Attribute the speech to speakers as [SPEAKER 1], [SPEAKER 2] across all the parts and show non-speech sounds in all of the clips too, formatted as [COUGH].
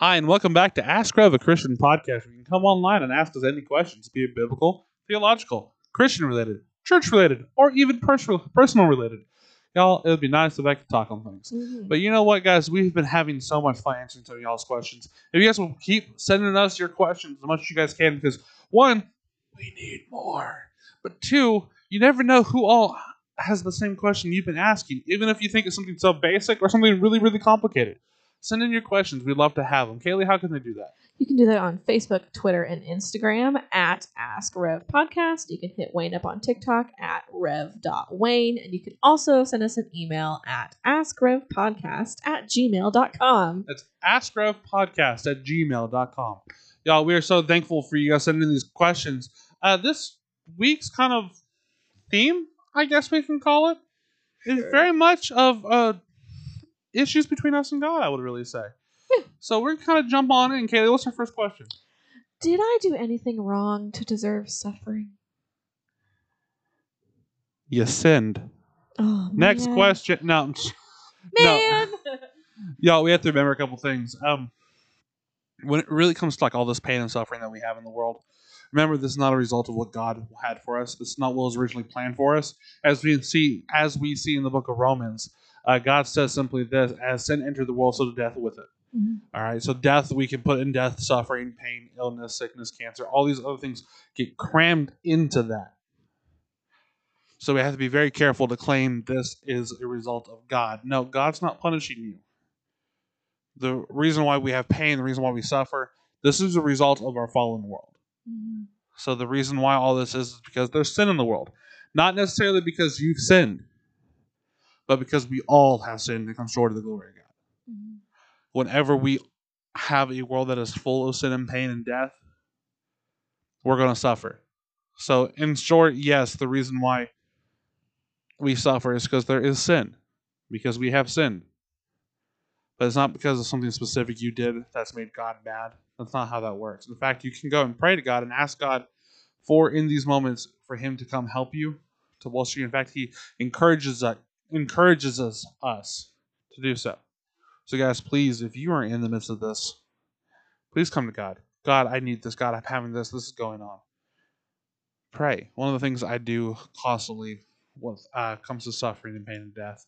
[SPEAKER 1] Hi, and welcome back to Ask Rev, a Christian podcast. You can come online and ask us any questions, be it biblical, theological, Christian related, church related, or even personal related. Y'all, it would be nice if I could talk on things.
[SPEAKER 2] Mhm.
[SPEAKER 1] But you know what, guys? We've been having so much fun answering some of y'all's questions. If you guys will keep sending us your questions as much as you guys can, because one, we need more. But two, you never know who all has the same question you've been asking, even if you think it's something so basic or something really, really complicated. Send in your questions. We'd love to have them. Kaylee, how can they do that?
[SPEAKER 2] You can do that on Facebook, Twitter, and Instagram at Ask Rev Podcast. You can hit Wayne up on TikTok at rev.wayne. And you can also send us an email at askrevpodcast at gmail.com.
[SPEAKER 1] That's askrevpodcast at gmail.com. Y'all, we are so thankful for you guys sending in these questions. Uh, this week's kind of theme, I guess we can call it, is
[SPEAKER 2] Sure.
[SPEAKER 1] very much of uh, issues between us and God, I would really say.
[SPEAKER 2] Yeah.
[SPEAKER 1] So we're kind of jump on it. And Kaylee, what's our first question?
[SPEAKER 2] Did I do anything wrong to deserve suffering?
[SPEAKER 1] You sinned.
[SPEAKER 2] Oh,
[SPEAKER 1] Next
[SPEAKER 2] man.
[SPEAKER 1] question. No, [LAUGHS] I'm just-
[SPEAKER 2] Man! [LAUGHS]
[SPEAKER 1] y'all, we have to remember a couple things. Um, when it really comes to like all this pain and suffering that we have in the world, remember this is not a result of what God had for us. This is not what was originally planned for us. As we see, as we see in the book of Romans, uh, God says simply this: "As sin entered the world, so did death with it."
[SPEAKER 2] Mhm.
[SPEAKER 1] All right, so death we can put in death, suffering, pain, illness, sickness, cancer, all these other things get crammed into that. So we have to be very careful to claim this is a result of God. No, God's not punishing you. The reason why we have pain, the reason why we suffer, this is a result of our fallen world.
[SPEAKER 2] Mhm.
[SPEAKER 1] So the reason why all this is is because there's sin in the world. Not necessarily because you've sinned, but because we all have sinned and come short of the glory of God
[SPEAKER 2] Mhm.
[SPEAKER 1] whenever we have a world that is full of sin and pain and death, we're going to suffer. So, in short, yes, the reason why we suffer is because there is sin, because we have sinned. But it's not because of something specific you did that's made God mad. That's not how that works. In fact, you can go and pray to God and ask God for in these moments for Him to come help you to bolster you. In fact, He encourages us, encourages us, us to do so. So, guys, please, if you are in the midst of this, please come to God. God, I need this. God, I'm having this. This is going on. Pray. One of the things I do constantly with uh, comes to suffering and pain and death.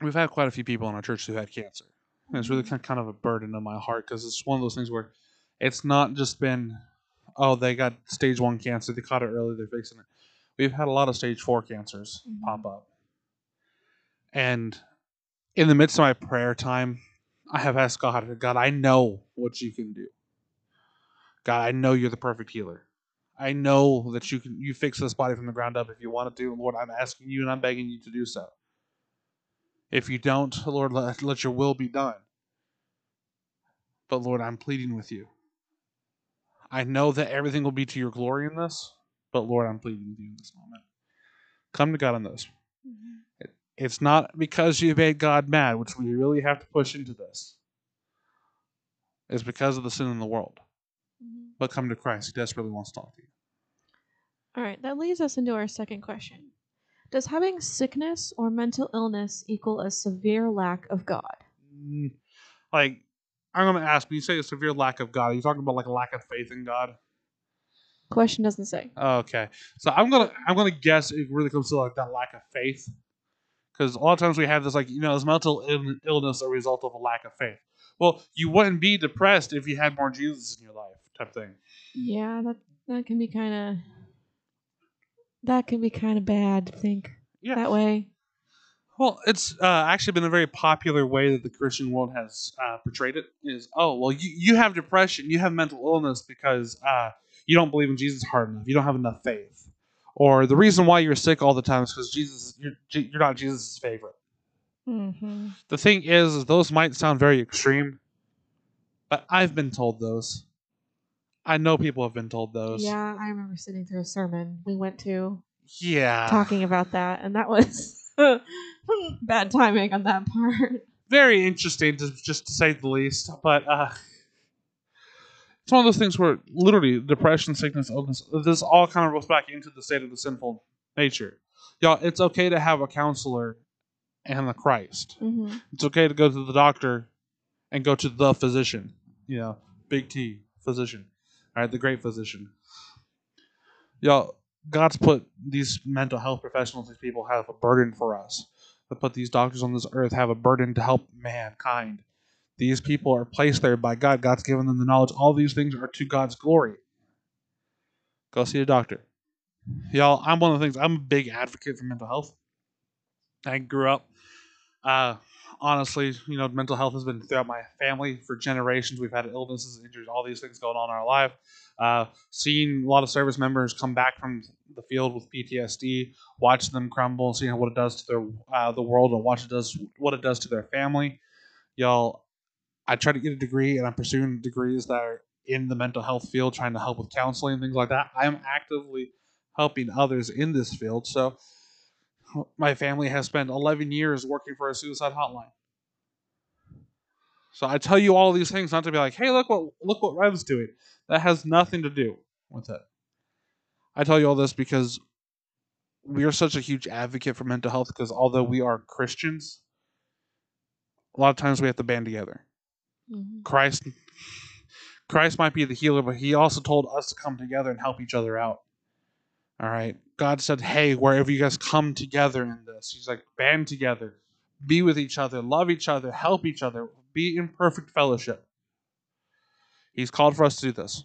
[SPEAKER 1] We've had quite a few people in our church who had cancer. And it's really kind kind of a burden on my heart because it's one of those things where it's not just been, oh, they got stage one cancer, they caught it early, they're fixing it. We've had a lot of stage four cancers
[SPEAKER 2] Mhm.
[SPEAKER 1] pop up. And in the midst of my prayer time, I have asked God, God, I know what you can do. God, I know you're the perfect healer. I know that you can you fix this body from the ground up if you want to do. Lord, I'm asking you and I'm begging you to do so. If you don't, Lord, let, let your will be done. But Lord, I'm pleading with you. I know that everything will be to your glory in this, but Lord, I'm pleading with you in this moment. Come to God on this.
[SPEAKER 2] Mhm.
[SPEAKER 1] It's not because you made God mad, which we really have to push into this. It's because of the sin in the world.
[SPEAKER 2] Mhm.
[SPEAKER 1] But come to Christ. He desperately wants to talk to you.
[SPEAKER 2] All right, that leads us into our second question. Does having sickness or mental illness equal a severe lack of God?
[SPEAKER 1] Mm, Like, I'm going to ask, when you say a severe lack of God, are you talking about like a lack of faith in God?
[SPEAKER 2] Question doesn't say.
[SPEAKER 1] Okay, so I'm gonna I'm gonna guess it really comes to like that lack of faith, because a lot of times we have this like you know is mental Ill- illness a result of a lack of faith? Well, you wouldn't be depressed if you had more Jesus in your life, type thing.
[SPEAKER 2] Yeah, that that can be kind of that can be kind of bad to think
[SPEAKER 1] Yeah.
[SPEAKER 2] that way.
[SPEAKER 1] Well, it's uh, actually been a very popular way that the Christian world has uh, portrayed it. Is oh well, you you have depression, you have mental illness because uh, you don't believe in Jesus hard enough, you don't have enough faith, or the reason why you're sick all the time is because Jesus you're you're not Jesus' favorite.
[SPEAKER 2] Mm-hmm.
[SPEAKER 1] The thing is, is those might sound very extreme, but I've been told those. I know people have been told those.
[SPEAKER 2] Yeah, I remember sitting through a sermon we went to
[SPEAKER 1] Yeah.
[SPEAKER 2] talking about that, and that was [LAUGHS] bad timing on that part.
[SPEAKER 1] very interesting to just to say the least. But uh, it's one of those things where literally depression, sickness, illness, this all kind of goes back into the state of the sinful nature. Y'all, it's okay to have a counselor and the Christ.
[SPEAKER 2] Mm-hmm.
[SPEAKER 1] It's okay to go to the doctor and go to the physician. You know, big T, physician. All right, the great physician. Y'all, God's put these mental health professionals, these people have a burden for us. To put these doctors on this earth have a burden to help mankind. These people are placed there by God. God's given them the knowledge. All these things are to God's glory. Go see a doctor. Y'all, I'm one of the things, I'm a big advocate for mental health. I grew up, uh, honestly, you know, mental health has been throughout my family for generations. We've had illnesses, injuries, all these things going on in our life. Uh, seeing a lot of service members come back from the field with PTSD, watch them crumble, seeing what it does to their uh, the world, and watch it does what it does to their family. Y'all, I try to get a degree, and I'm pursuing degrees that are in the mental health field, trying to help with counseling and things like that. I'm actively helping others in this field. So, my family has spent 11 years working for a suicide hotline. So I tell you all these things not to be like, "Hey, look what look what Rev's doing." That has nothing to do with it. I tell you all this because we are such a huge advocate for mental health because although we are Christians, a lot of times we have to band together.
[SPEAKER 2] Mhm.
[SPEAKER 1] Christ Christ might be the healer, but he also told us to come together and help each other out. All right. God said, "Hey, wherever you guys come together in this." He's like, "Band together. Be with each other, love each other, help each other, be in perfect fellowship." He's called for us to do this.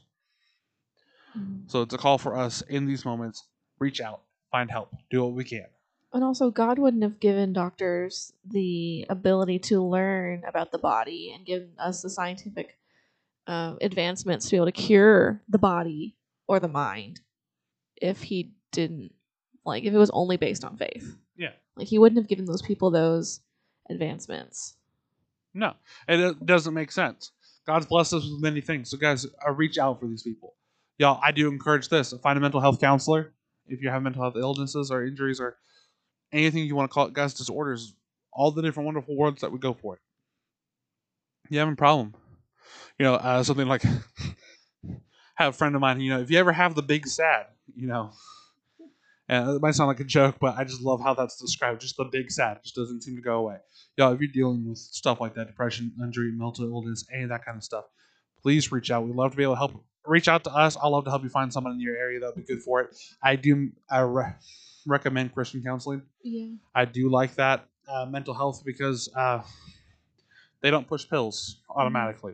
[SPEAKER 2] Mhm.
[SPEAKER 1] So it's a call for us in these moments. Reach out, find help, do what we can.
[SPEAKER 2] And also, God wouldn't have given doctors the ability to learn about the body and given us the scientific uh, advancements to be able to cure the body or the mind if He didn't, like, if it was only based on faith.
[SPEAKER 1] Yeah.
[SPEAKER 2] Like, He wouldn't have given those people those advancements.
[SPEAKER 1] No, it doesn't make sense. God's blessed us with many things. So, guys, uh, reach out for these people. Y'all, I do encourage this. Find a mental health counselor if you have mental health illnesses or injuries or anything you want to call it, guys, disorders, all the different wonderful words that would go for it. You have a problem. You know, uh, something like [LAUGHS] have a friend of mine, you know, if you ever have the big sad, you know, and it might sound like a joke, but I just love how that's described. Just the big sad just doesn't seem to go away. Y'all, if you're dealing with stuff like that, depression, injury, mental illness, any of that kind of stuff, please reach out. We'd love to be able to help. Reach out to us. I'd love to help you find someone in your area that would be good for it. I do I re- recommend Christian counseling.
[SPEAKER 2] Yeah.
[SPEAKER 1] I do like that uh, mental health because uh, they don't push pills automatically.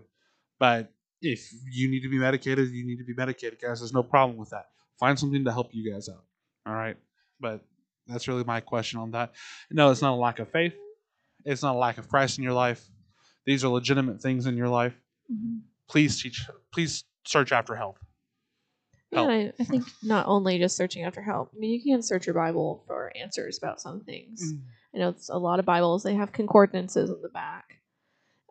[SPEAKER 1] But if you need to be medicated, you need to be medicated, guys. There's no problem with that. Find something to help you guys out. All right. But that's really my question on that. No, it's not a lack of faith. It's not a lack of Christ in your life. These are legitimate things in your life.
[SPEAKER 2] Mhm.
[SPEAKER 1] Please teach. Please search after help.
[SPEAKER 2] Yeah,
[SPEAKER 1] Help.
[SPEAKER 2] and I, I think not only just searching after help. I mean, you can search your Bible for answers about some things. I know it's a lot of Bibles, they have concordances in the back.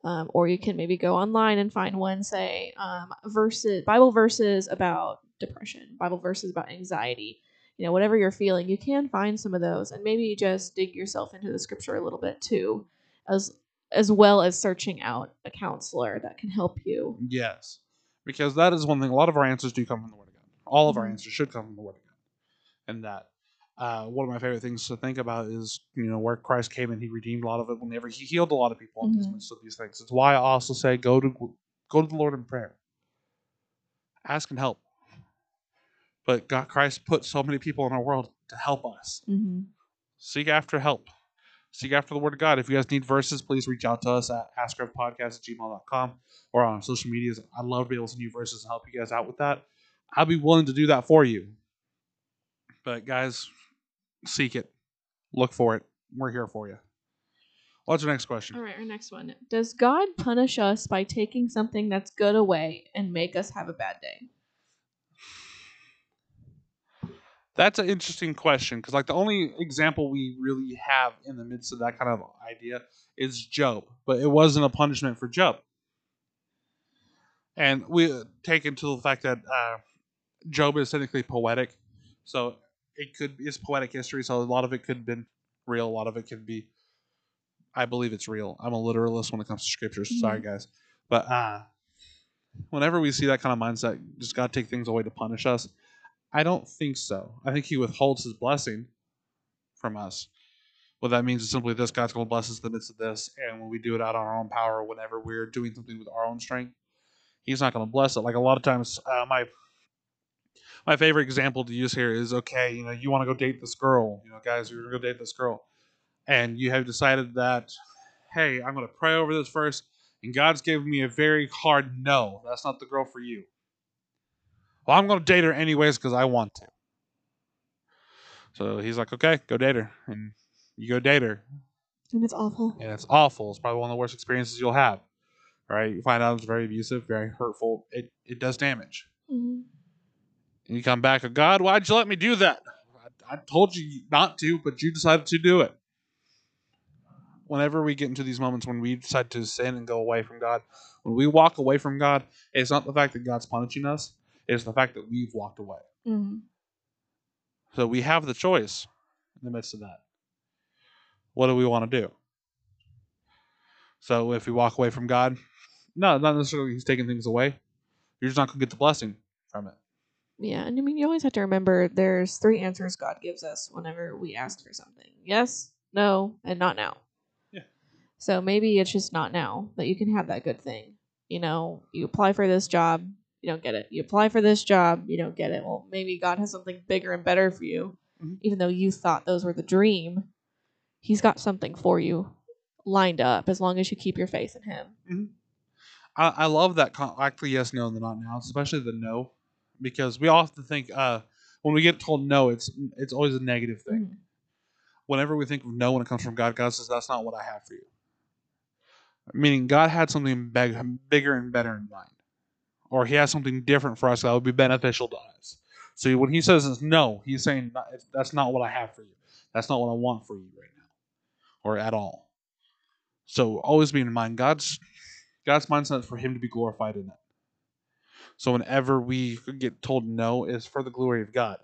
[SPEAKER 2] Um, or you can maybe go online and find one, say, um, verses, Bible verses about depression, Bible verses about anxiety. You know, whatever you're feeling, you can find some of those and maybe just dig yourself into the scripture a little bit too, as as well as searching out a counselor that can help you.
[SPEAKER 1] Yes, because that is one thing. A lot of our answers do come from the Word. All of our
[SPEAKER 2] Mhm.
[SPEAKER 1] answers should come from the Word of God. And that uh, one of my favorite things to think about is you know where Christ came and He redeemed a lot of it. Whenever He healed a lot of people in these
[SPEAKER 2] Mhm.
[SPEAKER 1] midst of these things, it's why I also say go to go to the Lord in prayer, ask and help. But God, Christ put so many people in our world to help us.
[SPEAKER 2] Mm-hmm.
[SPEAKER 1] Seek after help. Seek after the Word of God. If you guys need verses, please reach out to us at askrevpodcast at gmail.com or on social medias. I'd love to be able to send you verses and help you guys out with that. I'd be willing to do that for you. But guys, seek it. Look for it. We're here for you. What's your next question?
[SPEAKER 2] All right, our next one. Does God punish us by taking something that's good away and make us have a bad day?
[SPEAKER 1] That's an interesting question because, like, the only example we really have in the midst of that kind of idea is Job, but it wasn't a punishment for Job. And we uh, take into the fact that uh, Job is technically poetic, so it could it's poetic history. So a lot of it could have been real, a lot of it could be. I believe it's real. I'm a literalist when it comes to scriptures. Sorry, guys, but uh, whenever we see that kind of mindset, does God take things away to punish us? I don't think so. I think he withholds his blessing from us. What that means is simply this God's going to bless us in the midst of this. And when we do it out on our own power, whenever we're doing something with our own strength, He's not going to bless it. Like a lot of times, uh, my my favorite example to use here is okay, you know, you want to go date this girl, you know, guys, you're going to go date this girl. And you have decided that, hey, I'm going to pray over this first. And God's given me a very hard no. That's not the girl for you. Well, I'm going to date her anyways because I want to. So he's like, okay, go date her. And you go date her.
[SPEAKER 2] And it's awful.
[SPEAKER 1] And it's awful. It's probably one of the worst experiences you'll have. Right? You find out it's very abusive, very hurtful. It, it does damage.
[SPEAKER 2] hmm
[SPEAKER 1] And you come back, God, why'd you let me do that? I, I told you not to, but you decided to do it. Whenever we get into these moments when we decide to sin and go away from God, when we walk away from God, it's not the fact that God's punishing us, it's the fact that we've walked away.
[SPEAKER 2] hmm
[SPEAKER 1] So we have the choice in the midst of that. What do we want to do? So if we walk away from God, no, not necessarily He's taking things away. You're just not going to get the blessing from it.
[SPEAKER 2] Yeah, and I mean, you always have to remember there's three answers God gives us whenever we ask for something yes, no, and not now.
[SPEAKER 1] Yeah.
[SPEAKER 2] So maybe it's just not now that you can have that good thing. You know, you apply for this job, you don't get it. You apply for this job, you don't get it. Well, maybe God has something bigger and better for you,
[SPEAKER 1] Mhm.
[SPEAKER 2] even though you thought those were the dream. He's got something for you lined up as long as you keep your faith in Him.
[SPEAKER 1] I, I love that con- actually yes, no, and the not now, especially the no, because we often think uh, when we get told no, it's it's always a negative thing.
[SPEAKER 2] Mhm.
[SPEAKER 1] Whenever we think of no when it comes from God, God says that's not what I have for you. Meaning God had something big, bigger and better in mind, or He has something different for us that would be beneficial to us. So when He says no, He's saying that's not what I have for you. That's not what I want for you right now, or at all. So always be in mind God's God's mindset is for Him to be glorified in it. So whenever we get told no, it's for the glory of God.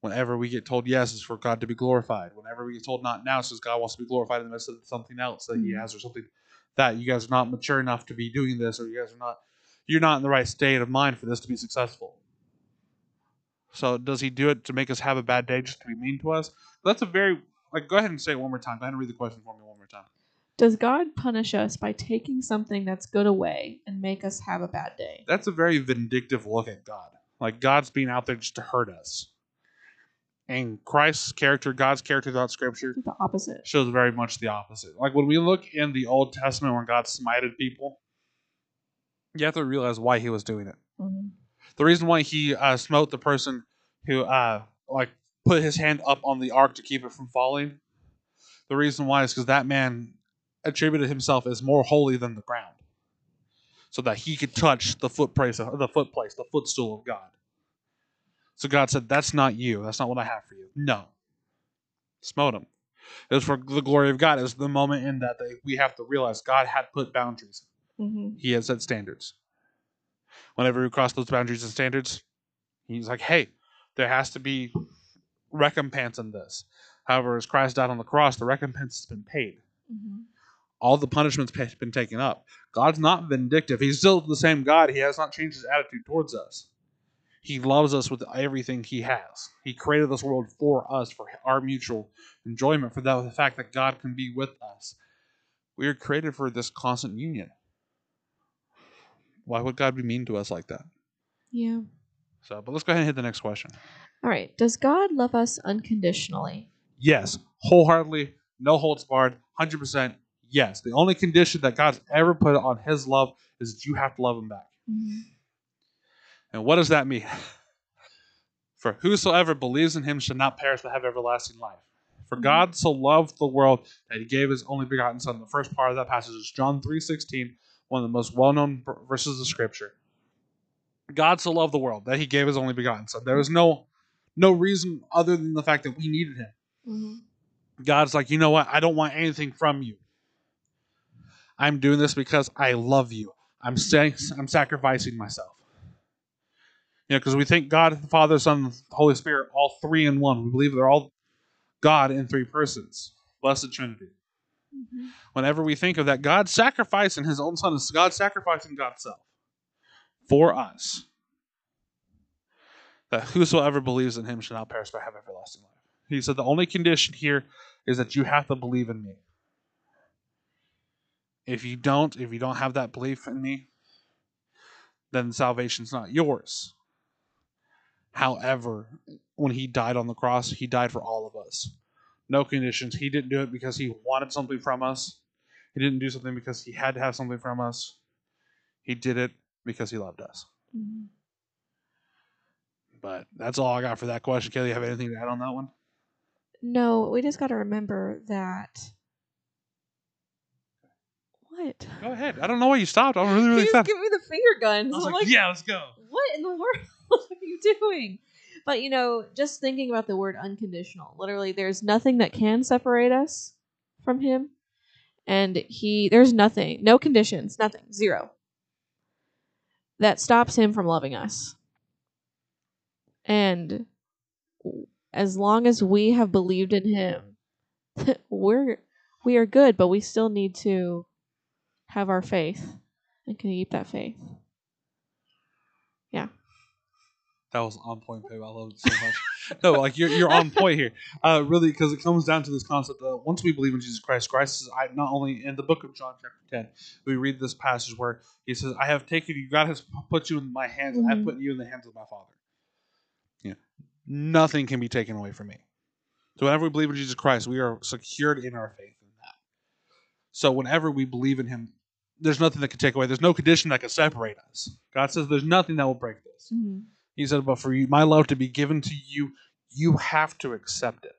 [SPEAKER 1] Whenever we get told yes, it's for God to be glorified. Whenever we get told not now, it's because God wants to be glorified in the midst of something else that He
[SPEAKER 2] Mhm.
[SPEAKER 1] has or something that you guys are not mature enough to be doing this, or you guys are not you're not in the right state of mind for this to be successful. So does He do it to make us have a bad day just to be mean to us? That's a very like go ahead and say it one more time. Go ahead and read the question for me one more time.
[SPEAKER 2] Does God punish us by taking something that's good away and make us have a bad day?
[SPEAKER 1] that's a very vindictive look at God. Like God's being out there just to hurt us. And Christ's character, God's character throughout Scripture,
[SPEAKER 2] The opposite.
[SPEAKER 1] shows very much the opposite. Like when we look in the Old Testament when God smited people, you have to realize why he was doing it.
[SPEAKER 2] Mhm.
[SPEAKER 1] The reason why he uh, smote the person who uh, like put his hand up on the ark to keep it from falling, the reason why is because that man attributed himself as more holy than the ground, so that he could touch the foot place, the foot place, the footstool of God. So God said, "That's not you. That's not what I have for you." No, smote him. It was for the glory of God. It was the moment in that they, we have to realize God had put boundaries.
[SPEAKER 2] Mhm.
[SPEAKER 1] He had set standards. Whenever we cross those boundaries and standards, he's like, hey, there has to be recompense in this. However, as Christ died on the cross, the recompense has been paid.
[SPEAKER 2] Mhm.
[SPEAKER 1] All the punishment's been taken up. God's not vindictive. He's still the same God. He has not changed his attitude towards us. He loves us with everything he has. He created this world for us, for our mutual enjoyment, for the, the fact that God can be with us. We are created for this constant union. Why would God be mean to us like that?
[SPEAKER 2] Yeah.
[SPEAKER 1] So, but let's go ahead and hit the next question.
[SPEAKER 2] All right. Does God love us unconditionally?
[SPEAKER 1] Yes, wholeheartedly, no holds barred, 100%. Yes. The only condition that God's ever put on his love is that you have to love him back.
[SPEAKER 2] Mhm.
[SPEAKER 1] And what does that mean? [LAUGHS] For whosoever believes in him shall not perish but have everlasting life. For
[SPEAKER 2] Mhm.
[SPEAKER 1] God so loved the world that he gave his only begotten son. The first part of that passage is John 3.16, one of the most well-known verses of scripture. God so loved the world that he gave his only begotten son. There was no no reason other than the fact that we needed him.
[SPEAKER 2] Mhm.
[SPEAKER 1] God's like, you know what? I don't want anything from you. I'm doing this because I love you. I'm saying I'm sacrificing myself. You know, because we think God, the Father, Son, the Holy Spirit, all three in one. We believe they're all God in three persons. Blessed Trinity.
[SPEAKER 2] Mhm.
[SPEAKER 1] Whenever we think of that, God sacrificing his own son is God sacrificing God's self for us. That whosoever believes in him shall not perish but have everlasting life. He said, The only condition here is that you have to believe in me. If you don't, if you don't have that belief in me, then salvation's not yours. However, when he died on the cross, he died for all of us. No conditions. He didn't do it because he wanted something from us. He didn't do something because he had to have something from us. He did it because he loved us.
[SPEAKER 2] Mhm.
[SPEAKER 1] But that's all I got for that question. Kaylee, you have anything to add on that one?
[SPEAKER 2] No, we just got to remember that. What?
[SPEAKER 1] Go ahead. I don't know why you stopped. I'm really, really excited.
[SPEAKER 2] give me the finger guns.
[SPEAKER 1] I was
[SPEAKER 2] I'm
[SPEAKER 1] like, yeah, let's go.
[SPEAKER 2] what in the world [LAUGHS] are you doing? But you know, just thinking about the word unconditional, literally, there's nothing that can separate us from Him, and He, there's nothing, no conditions, nothing, zero, that stops Him from loving us. And as long as we have believed in Him, [LAUGHS] we're we are good, but we still need to have our faith and can keep that faith. Yeah.
[SPEAKER 1] That was on point, babe. I love it so much. [LAUGHS] no, like you're you're on point here. Uh, really, because it comes down to this concept of once we believe in Jesus Christ, Christ is I not only in the book of John chapter ten, we read this passage where he says, "I have taken you. God has put you in my hands. and I have
[SPEAKER 2] Mhm.
[SPEAKER 1] put you in the hands of my Father." Yeah, nothing can be taken away from me. So whenever we believe in Jesus Christ, we are secured in our faith in that. So whenever we believe in Him, there's nothing that can take away. There's no condition that can separate us. God says, "There's nothing that will break this." He said, But for you, my love to be given to you, you have to accept it.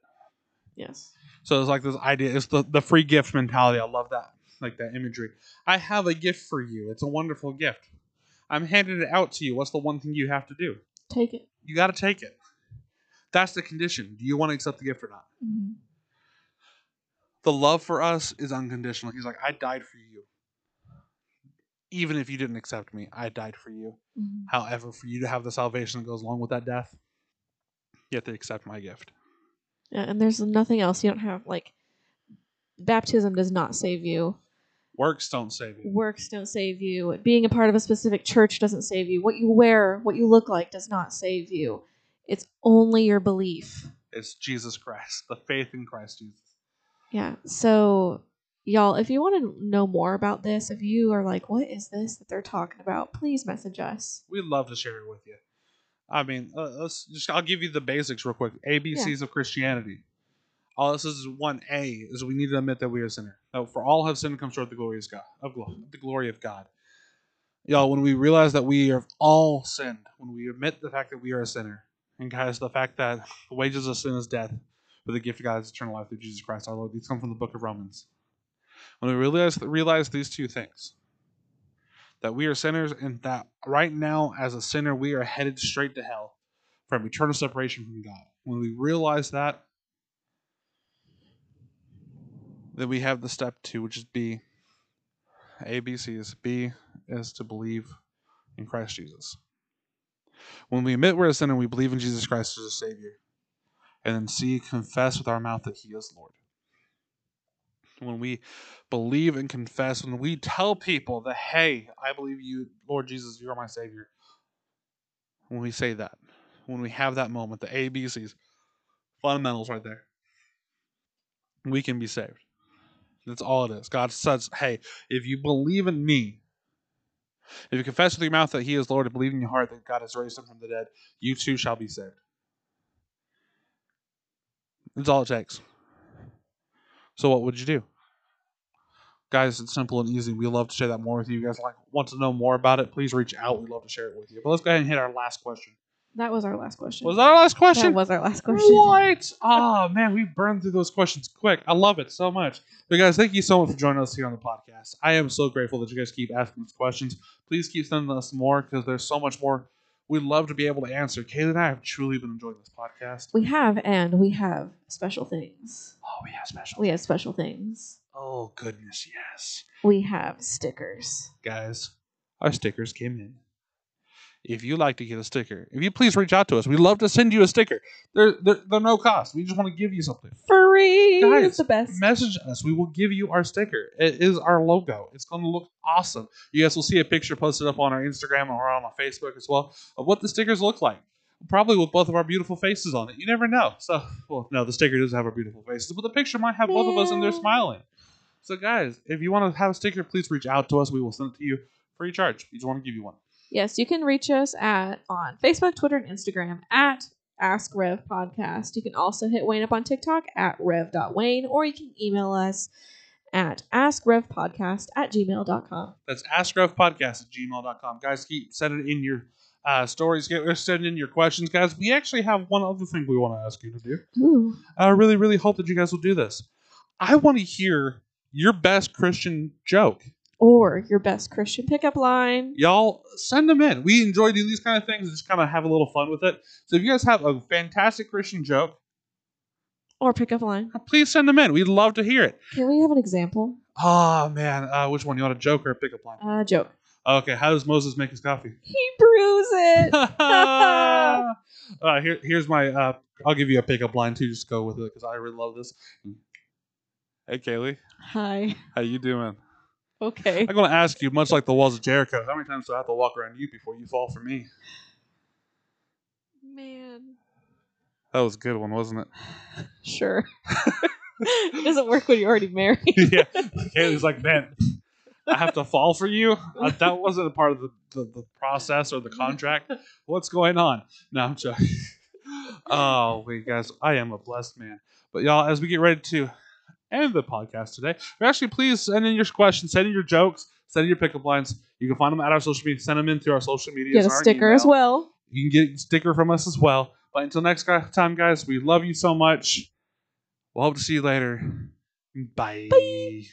[SPEAKER 2] Yes.
[SPEAKER 1] So it's like this idea, it's the, the free gift mentality. I love that. Like that imagery. I have a gift for you. It's a wonderful gift. I'm handing it out to you. What's the one thing you have to do?
[SPEAKER 2] Take it.
[SPEAKER 1] You got to take it. That's the condition. Do you want to accept the gift or not?
[SPEAKER 2] Mm-hmm.
[SPEAKER 1] The love for us is unconditional. He's like, I died for you. Even if you didn't accept me, I died for you.
[SPEAKER 2] Mm-hmm.
[SPEAKER 1] However, for you to have the salvation that goes along with that death, you have to accept my gift.
[SPEAKER 2] Yeah, and there's nothing else. You don't have like baptism does not save you.
[SPEAKER 1] Works don't save you.
[SPEAKER 2] Works don't save you. Being a part of a specific church doesn't save you. What you wear, what you look like does not save you. It's only your belief.
[SPEAKER 1] It's Jesus Christ, the faith in Christ Jesus.
[SPEAKER 2] Yeah. So, y'all, if you want to know more about this, if you are like, what is this that they're talking about, please message us.
[SPEAKER 1] We'd love to share it with you. I mean, uh, let's just I'll give you the basics real quick. ABCs of Christianity. All this is one A is we need to admit that we are a sinner. Now, for all have sinned and come short of the glory of God, of glo- the glory of God. Y'all, when we realize that we have all sinned, when we admit the fact that we are a sinner, and guys, the fact that the wages of sin is death, but the gift of God is eternal life through Jesus Christ our Lord. These come from the book of Romans. When we realize realize these two things, that we are sinners and that right now as a sinner we are headed straight to hell from eternal separation from God. When we realize that, then we have the step two, which is B. A, B, C is B is to believe in Christ Jesus. When we admit we're a sinner, we believe in Jesus Christ as a Savior. And then C, confess with our mouth that He is Lord. When we believe and confess, when we tell people that, hey, I believe you, Lord Jesus, you are my Savior. When we say that, when we have that moment, the ABCs, fundamentals right there, we can be saved. That's all it is. God says, hey, if you believe in me, if you confess with your mouth that he is Lord and believe in your heart that God has raised him from the dead, you too shall be saved. That's all it takes. So what would you do? Guys, it's simple and easy. We love to share that more with you. You guys like want to know more about it, please reach out. We'd love to share it with you. But let's go ahead and hit our last question.
[SPEAKER 2] That was our last question.
[SPEAKER 1] Was that our last question?
[SPEAKER 2] That was our last question.
[SPEAKER 1] What? Oh man, we burned through those questions quick. I love it so much. But guys, thank you so much for joining us here on the podcast. I am so grateful that you guys keep asking us questions. Please keep sending us more because there's so much more we'd love to be able to answer. Kaylee and I have truly been enjoying this podcast.
[SPEAKER 2] We have, and we have special things.
[SPEAKER 1] Oh, we have special.
[SPEAKER 2] We have special things.
[SPEAKER 1] Oh goodness, yes,
[SPEAKER 2] We have stickers.
[SPEAKER 1] guys, our stickers came in. If you'd like to get a sticker, if you please reach out to us, we'd love to send you a sticker. They're they're, they're no cost. We just want to give you something.
[SPEAKER 2] Free.
[SPEAKER 1] Guys,
[SPEAKER 2] it's the best.
[SPEAKER 1] Message us. We will give you our sticker. It is our logo. It's going to look awesome. You guys will see a picture posted up on our Instagram or on our Facebook as well of what the stickers look like. Probably with both of our beautiful faces on it. You never know. So, well, no, the sticker doesn't have our beautiful faces, but the picture might have both of us and they're smiling. So, guys, if you want to have a sticker, please reach out to us. We will send it to you free charge. We just want to give you one.
[SPEAKER 2] Yes, you can reach us at on Facebook, Twitter, and Instagram at Ask Rev Podcast. You can also hit Wayne up on TikTok at rev.wayne, or you can email us at askrevpodcast at gmail.com.
[SPEAKER 1] That's AskRevPodcast at gmail.com. Guys, keep sending in your uh, stories. Get send in your questions, guys. We actually have one other thing we want to ask you to do.
[SPEAKER 2] Ooh.
[SPEAKER 1] I really, really hope that you guys will do this. I want to hear your best Christian joke.
[SPEAKER 2] Or your best Christian pickup line.
[SPEAKER 1] Y'all send them in. We enjoy doing these kind of things and just kind of have a little fun with it. So if you guys have a fantastic Christian joke,
[SPEAKER 2] Or pickup line.
[SPEAKER 1] please send them in. We'd love to hear it.
[SPEAKER 2] Can we have an example?
[SPEAKER 1] Oh man, uh, which one? You want a joke or a pickup line?
[SPEAKER 2] Uh, joke.
[SPEAKER 1] Okay, how does Moses make his coffee?
[SPEAKER 2] He brews it. [LAUGHS] [LAUGHS]
[SPEAKER 1] uh, here, here's my. Uh, I'll give you a pickup line too. Just go with it because I really love this. Hey Kaylee,
[SPEAKER 2] Hi.
[SPEAKER 1] how you doing?
[SPEAKER 2] Okay.
[SPEAKER 1] I'm going to ask you, much like the walls of Jericho, how many times do I have to walk around you before you fall for me?
[SPEAKER 2] Man.
[SPEAKER 1] That was a good one, wasn't it? [SIGHS]
[SPEAKER 2] Sure. it doesn't work when you're already married. [LAUGHS]
[SPEAKER 1] yeah. Kaylee's like, man, I have to fall for you. Uh, that wasn't a part of the, the, the process or the contract. What's going on? No, I'm joking. [LAUGHS] oh, wait, guys, I am a blessed man. But y'all, as we get ready to end the podcast today, we actually please send in your questions, send in your jokes, send in your pickup lines. You can find them at our social media. Send them in through our social media.
[SPEAKER 2] Get a sticker as well.
[SPEAKER 1] You can get a sticker from us as well. But until next time, guys, we love you so much. We'll hope to see you later. Bye.
[SPEAKER 2] Bye.